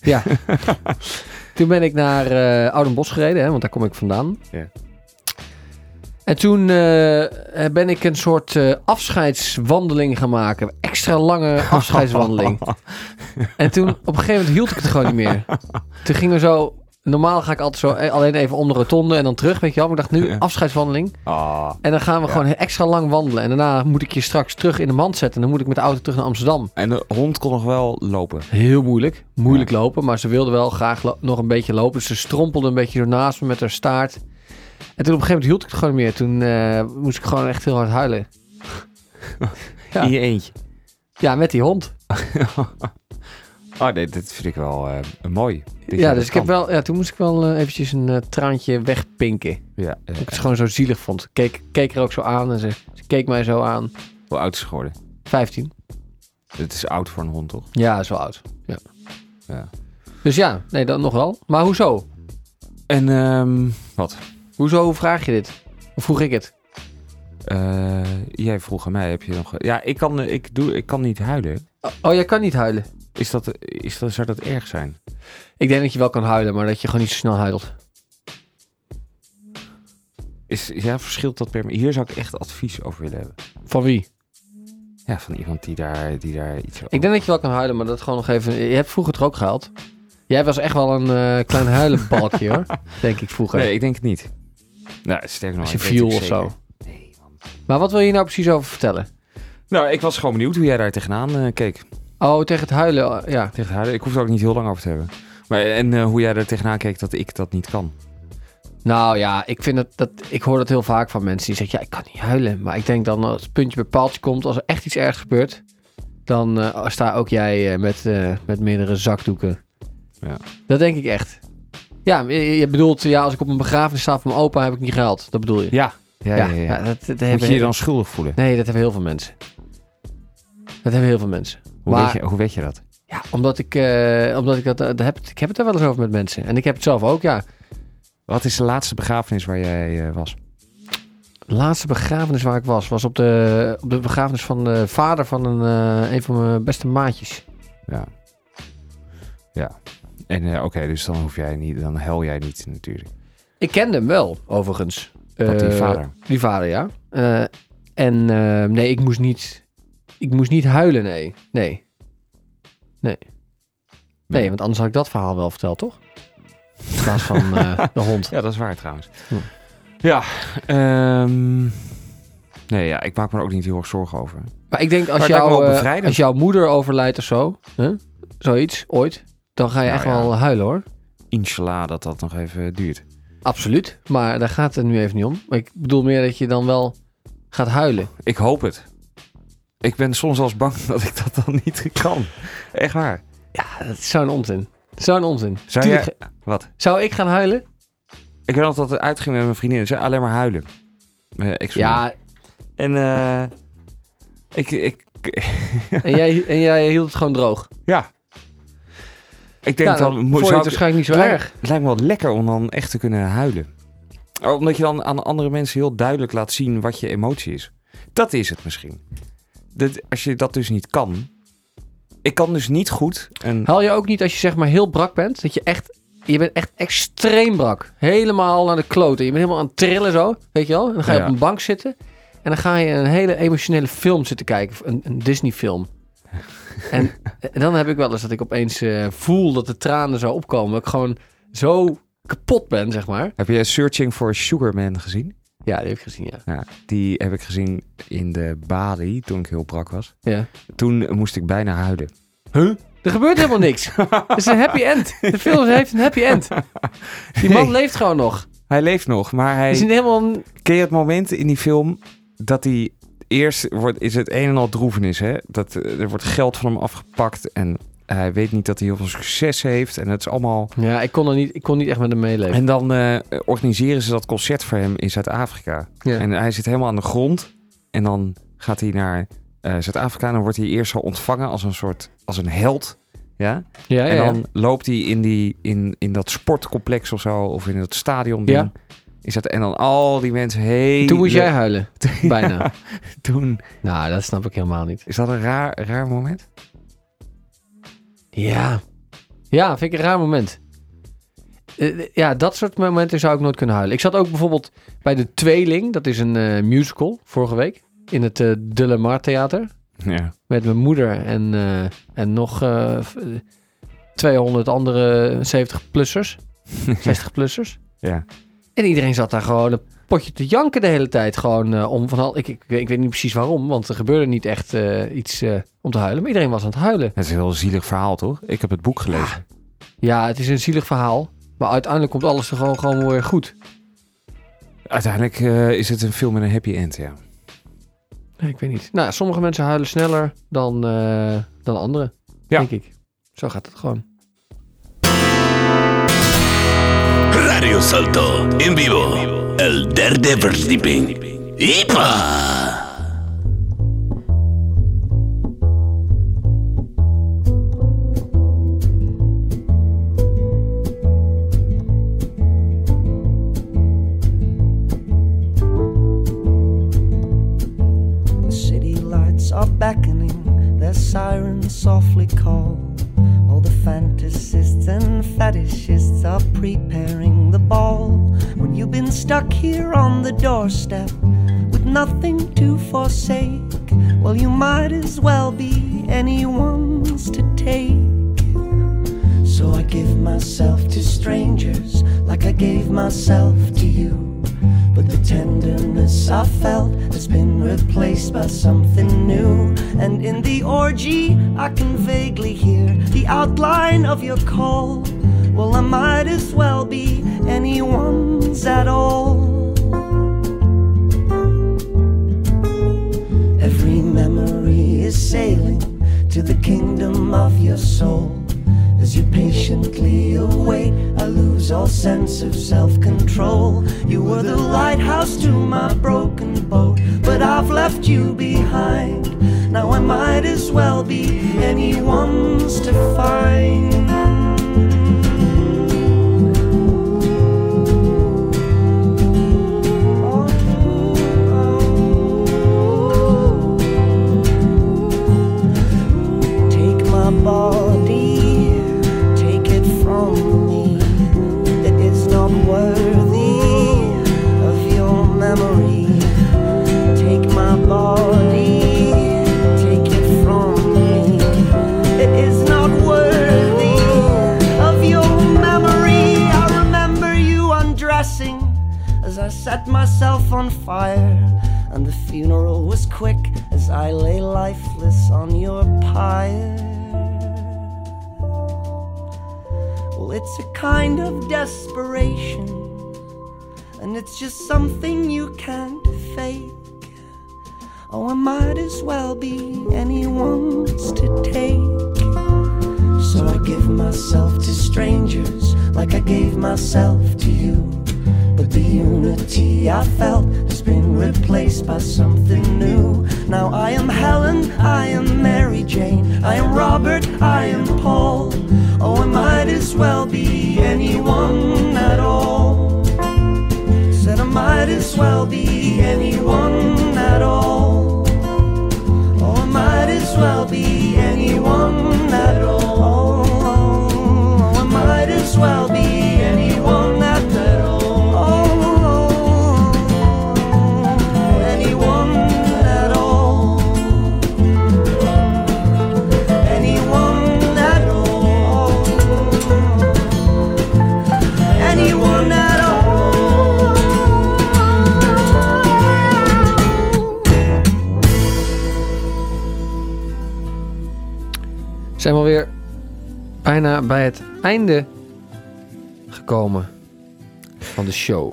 Ja. [LAUGHS] toen ben ik naar eh Oudenbosch gereden, hè, want daar kom ik vandaan. Ja. En toen eh, ben ik een soort eh, afscheidswandeling gaan maken. Extra lange afscheidswandeling. [LAUGHS] en toen, op een gegeven moment hield ik het gewoon niet meer. Toen gingen we zo... Normaal ga ik altijd zo eh, alleen even om de rotonde en dan terug, weet je wel. Maar ik dacht, nu [LAUGHS] afscheidswandeling. Ah. En dan gaan we Ja. gewoon extra lang wandelen. En daarna moet ik je straks terug in de mand zetten. En dan moet ik met de auto terug naar Amsterdam. En de hond kon nog wel lopen. Heel moeilijk. Moeilijk lopen. Maar ze wilde wel graag nog een beetje lopen. Dus ze strompelde een beetje zo naast me met haar staart. En toen op een gegeven moment hield ik het gewoon niet meer. Toen eh, moest ik gewoon echt heel hard huilen. Ja. [LAUGHS] In je eentje. Ja, met die hond. [LAUGHS] Oh nee, dit vind ik wel eh, mooi. Ja, dus ik heb wel, ja, toen moest ik wel eh, eventjes een eh, traantje wegpinken. Ja, Dat ik het gewoon zo zielig vond. Ik keek, keek er ook zo aan en ze, ze keek mij zo aan. hoe oud is ze geworden? 15. Het is oud voor een hond, toch? Ja, is wel oud. Ja. Ja. Dus ja, nee, dat nog wel. Maar hoezo? En ehm, wat? Hoezo vraag je dit? Of vroeg ik het? Jij vroeg aan mij, heb je nog... Ja, ik kan, ik, doe, ik kan niet huilen. Oh, oh, jij kan niet huilen. Is dat, is dat, zou dat erg zijn? Ik denk dat je wel kan huilen, maar dat je gewoon niet zo snel huilt. Is, ja, verschilt dat per... Hier zou ik echt advies over willen hebben. Van wie? Ja, van iemand die daar, die daar iets over... Ik denk dat je wel kan huilen, maar dat gewoon nog even... Je hebt vroeger toch ook gehuild? Jij was echt wel een eh, klein huilenbalkje hoor. [LAUGHS] Denk ik vroeger. Nee, ik denk het niet. Nou, sterker nog, Als je viel het of zo. Nee, man. Maar wat wil je nou precies over vertellen? Nou, ik was gewoon benieuwd hoe jij daar tegenaan eh, keek. Oh, tegen het huilen. eh, Ja. Tegen huilen. Ik hoef er ook niet heel lang over te hebben. Maar, en eh, hoe jij er tegenaan keek dat ik dat niet kan. Nou ja, ik vind het, dat, ik hoor dat heel vaak van mensen die zeggen, ja, ik kan niet huilen. Maar ik denk dan als het puntje bij paaltje komt, als er echt iets ergs gebeurt, dan eh, sta ook jij eh, met, met meerdere zakdoeken. Ja. Dat denk ik echt. Ja, je, bedoelt, ja, als ik op een begrafenis sta van mijn opa, heb ik niet gehuild. Dat bedoel je? Ja. Ja, ja, ja. dat, dat Moet je je dan schuldig voelen? Nee, dat hebben heel veel mensen. Dat hebben heel veel mensen. Hoe, Maar- weet, je, hoe weet je dat? Ja, omdat ik, eh, omdat ik dat, dat heb, ik heb het er wel eens over met mensen. En ik heb het zelf ook, ja. Wat is de laatste begrafenis waar jij eh, was? De laatste begrafenis waar ik was, was op de, op de begrafenis van de vader van een, eh, een van mijn beste maatjes. Ja. Ja. En eh, oké, dus dan hoef jij niet, dan hel jij niet natuurlijk. Ik kende hem wel, overigens. Wat, die Eh, vader? Die vader, ja. Eh, en eh, nee, ik moest niet, ik moest niet huilen, nee. Nee. Nee. Nee, want anders had ik dat verhaal wel verteld, toch? In plaats van eh, [LAUGHS] de hond. Ja, dat is waar trouwens. Ja. Ja. ehm, nee, ja, ik maak me er ook niet heel erg zorgen over. Maar ik denk als, wel eh, als jouw moeder overlijdt of zo, hè? zoiets, ooit, dan ga je Nou echt ja. wel huilen hoor. Inshallah dat dat nog even duurt. Absoluut, maar daar gaat het nu even niet om. Maar ik bedoel meer dat je dan wel gaat huilen. Ik hoop het. Ik ben soms eens bang [LAUGHS] dat ik dat dan niet kan. Echt waar. Ja, dat is zo'n onzin. Zo'n onzin. Zou jij... ga- Wat? Zou ik gaan huilen? Ik weet altijd dat uitging met mijn vriendin. Ze alleen maar huilen. Mijn ex-vriendin. Ja, En eh... ik, ik, [LAUGHS] en jij, en jij hield het gewoon droog. ja. Ik denk ja, dan... dan mo- vond je zou het ik- waarschijnlijk niet zo Lijkt- erg. Het lijkt me wel lekker om dan echt te kunnen huilen. Omdat je dan aan andere mensen heel duidelijk laat zien wat je emotie is. Dat is het misschien. Als je dat dus niet kan. Ik kan dus niet goed. En, Haal je ook niet als je zeg maar heel brak bent, dat je echt, je bent echt extreem brak. Helemaal naar de kloten. Je bent helemaal aan het trillen zo, weet je wel. En dan ga je Ja. op een bank zitten en dan ga je een hele emotionele film zitten kijken. Een, een Disney film. [LAUGHS] en, en dan heb ik wel eens dat ik opeens eh, voel dat de tranen zo opkomen. Dat ik gewoon zo kapot ben, zeg maar. heb je Searching for Sugar Man gezien? Ja, die heb ik gezien, ja. Ja, die heb ik gezien in de Bali toen ik heel brak was. ja. Toen moest ik bijna huilen. Huh? Er gebeurt helemaal niks. Het is een happy end. De film heeft een happy end. Die man Nee. leeft gewoon nog. Hij leeft nog, maar hij... Is een helemaal... Ken je het moment in die film dat hij eerst wordt, is het een en al droevenis, hè? Dat eh, er wordt geld van hem afgepakt en hij weet niet dat hij heel veel succes heeft en het is allemaal. Ja, ik kon, er niet, ik kon niet echt met hem meeleven. En dan eh, organiseren ze dat concert voor hem in Zuid-Afrika. Ja. En hij zit helemaal aan de grond en dan gaat hij naar eh, Zuid-Afrika en dan wordt hij eerst zo ontvangen als een soort als een held. Ja? ja, En ja. dan loopt hij in, die, in, in dat sportcomplex of zo, of in dat stadion. Ja. Is dat, en dan al die mensen heen. Toen moest jij huilen. [LAUGHS] Bijna. Toen nou, dat snap ik helemaal niet. Is dat een raar, raar moment? Ja. Ja, vind ik een raar moment. Eh, ja, dat soort momenten zou ik nooit kunnen huilen. Ik zat ook bijvoorbeeld bij De Tweeling. Dat is een eh, musical, vorige week. In het eh De La Mar Theater. Ja. Met mijn moeder en, eh, en nog eh, v- eh, 200 andere 70-plussers. 60-plussers. [LAUGHS] ja. En iedereen zat daar gewoon een potje te janken de hele tijd. Gewoon eh, om van al. Ik, ik, ik weet niet precies waarom, want er gebeurde niet echt eh, iets eh, om te huilen. Maar iedereen was aan het huilen. Het is een heel zielig verhaal, toch? Ik heb het boek gelezen. Ja, het is een zielig verhaal. Maar uiteindelijk komt alles er gewoon, gewoon weer goed. Uiteindelijk is het een film met een happy end, ja. Nee, ik weet niet. Nou, sommige mensen huilen sneller dan, dan anderen. Ja. Denk ik. Zo gaat het gewoon. Salto en vivo. El derde verdieping. ¡Ipa! Zijn we alweer bijna bij het einde gekomen van de show.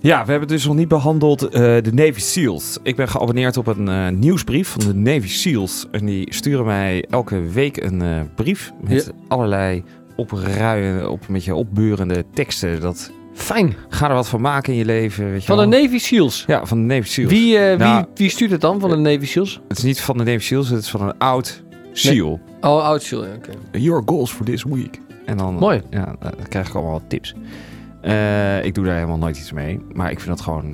Ja, we hebben dus nog niet behandeld eh, de Navy SEALs. Ik ben geabonneerd op een eh, nieuwsbrief van de Navy SEALs. En die sturen mij elke week een eh, brief met Ja. allerlei opruien, op een beetje opbeurende teksten. Dat Fijn. ga er wat van maken in je leven. Weet je Van de. Navy SEALs. Ja, van de Navy SEALs. Wie, eh, Nou, wie, wie stuurt het dan van de Navy SEALs? Het is niet van de Navy SEALs, het is van een oud SEAL. Oh, oud SEAL. ja, Oké. Your goals for this week. En dan, Mooi. Ja, dan krijg ik allemaal tips. Eh, ik doe daar helemaal nooit iets mee. Maar ik vind dat gewoon...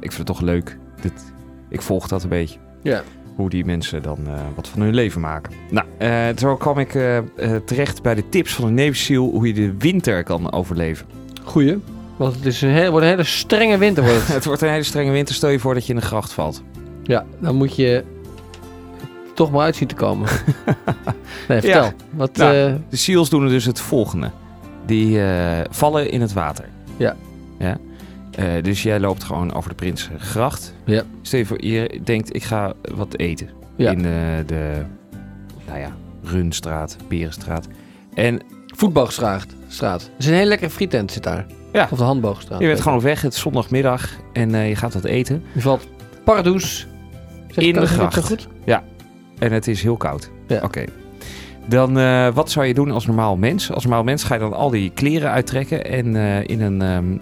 Ik vind het toch leuk. Dit, ik volg dat een beetje. Ja. Hoe die mensen dan eh, wat van hun leven maken. Nou, eh, zo kwam ik eh, eh, terecht bij de tips van de SEAL... hoe je de winter kan overleven. Goeie. Want het is een hele, wordt een hele strenge winter. Wordt het. [LAUGHS] het wordt een hele strenge winter. Stel je voor dat je in de gracht valt. ja, dan moet je toch maar uit zien te komen. [LAUGHS] Nee, vertel. Wat, Nou, eh, De SEALs doen dus het volgende. Die eh, vallen in het water. Ja. ja? Eh, dus jij loopt gewoon over de Prinsengracht. Ja. Stel je denkt, ik ga wat eten. Ja. In de, nou ja, Runstraat, Berenstraat. En voetbalstraat. Straat. Er is een hele lekkere frietent zit daar. Ja. Of de handboogstraat. je bent gewoon op weg, het is zondagmiddag. En je gaat wat eten. Je valt Pardoes. Zeg, In de gracht. goed? En het is heel koud. Ja. Oké. Dan, eh, wat zou je doen als normaal mens? Als normaal mens ga je dan al die kleren uittrekken en eh, in een ehm,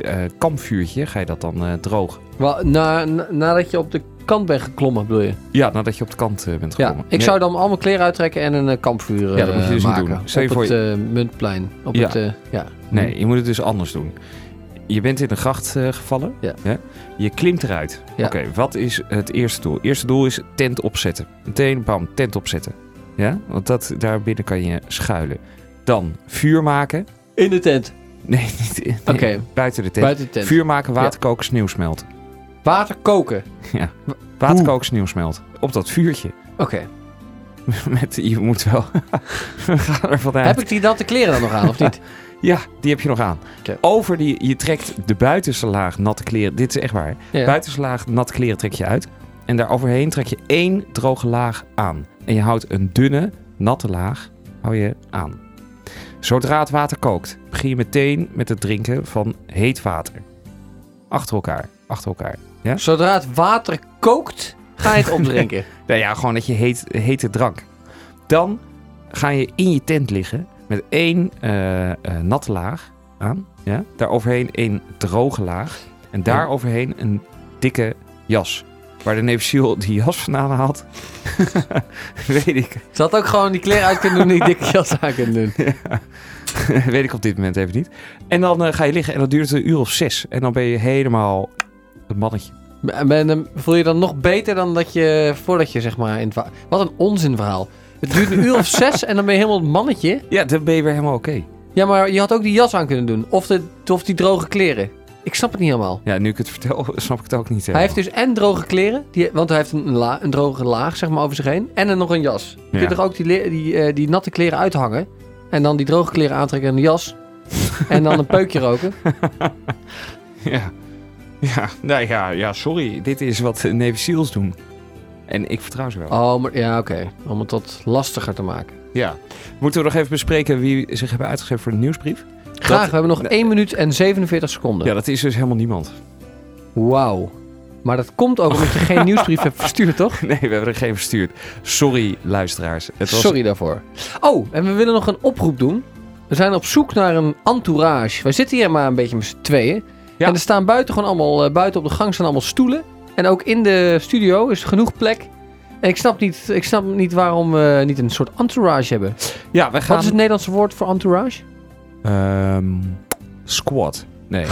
eh, kampvuurtje ga je dat dan drogen. Wel, na, na- nadat je op de kant bent geklommen, bedoel je? Ja, nadat je op de kant bent Ja, gekomen. ik Nee, zou dan al mijn kleren uittrekken en een kampvuur Ja, dat moet je dus niet maken. doen. Stel je op voor het eh, muntplein. Op Ja. het, ja. Nee, je moet het dus anders doen. Je bent in de gracht eh, gevallen. Ja. Hè? Je klimt eruit. Ja. Oké, wat is het eerste doel? Het eerste doel is tent opzetten. Meteen, bam, tent opzetten. Ja, want dat, daar binnen kan je schuilen. Dan vuur maken. In de tent. Nee, [LAUGHS] niet in, Oké, buiten de tent. buiten de tent. Vuur maken, water koken, sneeuw smelten. Water koken. Ja. Waterkooksnieuw smelt. Op dat vuurtje. Oké. [LAUGHS] Met, je moet wel... [LAUGHS] We gaan er vanuit. Heb ik die natte kleren dan nog aan, of niet? Ja, die heb je nog aan. Over die... Je trekt de buitenste laag natte kleren... Dit is echt waar. Ja. Buitenste laag natte kleren trek je uit. En daar overheen trek je één droge laag aan. En je houdt een dunne, natte laag hou je aan. Zodra het water kookt, begin je meteen met het drinken van heet water. Achter elkaar, achter elkaar. Ja? Zodra het water kookt, ga je het [LAUGHS] opdrinken. Nou ja, gewoon dat je heet, hete drank. Dan ga je in je tent liggen met één eh, eh, natte laag aan. Ja? Daar overheen één droge laag. En daar Ja. overheen een dikke jas. Waar de neef Siel die jas vandaan haalt, [LAUGHS] weet ik. Ze had ook gewoon die kleren uit kunnen doen en die dikke jas aan kunnen doen. [LAUGHS] [LAUGHS] weet ik op dit moment even niet. En dan eh, ga je liggen en dat duurt een uur of zes. En dan ben je helemaal het mannetje. En ben, voel je dan nog beter dan dat je voordat je zeg maar in het wa- Wat een onzinverhaal. Het duurt een uur of zes en dan ben je helemaal het mannetje. Ja, dan ben je weer helemaal oké. Ja, maar je had ook die jas aan kunnen doen. Of, de, of die droge kleren. Ik snap het niet helemaal. Ja, nu ik het vertel, [LAUGHS] snap ik het ook niet Hij helemaal. heeft dus en droge kleren, die, want hij heeft een, la, een droge laag zeg maar over zich heen. En dan nog een jas. Je Ja. kunt toch ook die, le- die, eh, die natte kleren uithangen. En dan die droge kleren aantrekken en een jas. en dan een peukje roken. [LAUGHS] Ja. Ja, nou ja, ja, sorry. Dit is wat de Navy Seals doen. En ik vertrouw ze wel. Oh, maar, ja oké. Om het wat lastiger te maken. Ja. Moeten we nog even bespreken wie zich hebben uitgegeven voor de nieuwsbrief? Graag, Dat- we hebben nog Nee. 1 minuut en 47 seconden. Ja, dat is dus helemaal niemand. Wauw. Maar dat komt ook omdat je geen [LAUGHS] nieuwsbrief hebt verstuurd, toch? Nee, we hebben er geen verstuurd. Sorry, luisteraars. Het was... Sorry daarvoor. Oh, en we willen nog een oproep doen. We zijn op zoek naar een entourage. Wij zitten hier maar een beetje met z'n tweeën. Ja. En er staan buiten gewoon allemaal, eh, buiten op de gang staan allemaal stoelen. En ook in de studio is genoeg plek. En ik snap niet, ik snap niet waarom we niet een soort entourage hebben. Ja, we gaan... Wat is het Nederlandse woord voor entourage? Ehm, squad. Nee.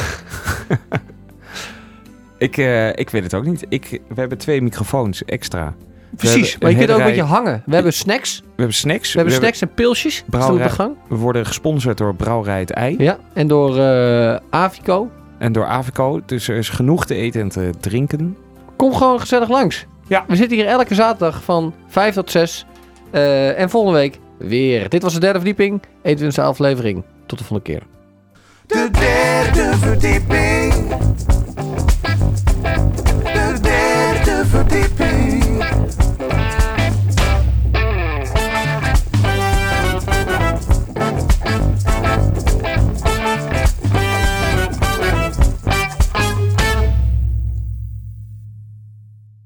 [LAUGHS] ik, eh, ik weet het ook niet. Ik, we hebben twee microfoons extra. Precies, maar je kunt ook een beetje hangen. We hebben snacks. We We hebben snacks. hebben snacks en pilsjes. Brouwerij. gang. We worden gesponsord door Brouwerij het Ei. Ja, en door eh, Avico. En door Avico. Dus er is genoeg te eten en te drinken. Kom gewoon gezellig langs. Ja. We zitten hier elke zaterdag van 5 tot 6. Eh, en volgende week weer. Dit was de derde verdieping. 21e aflevering. Tot de volgende keer. De derde verdieping.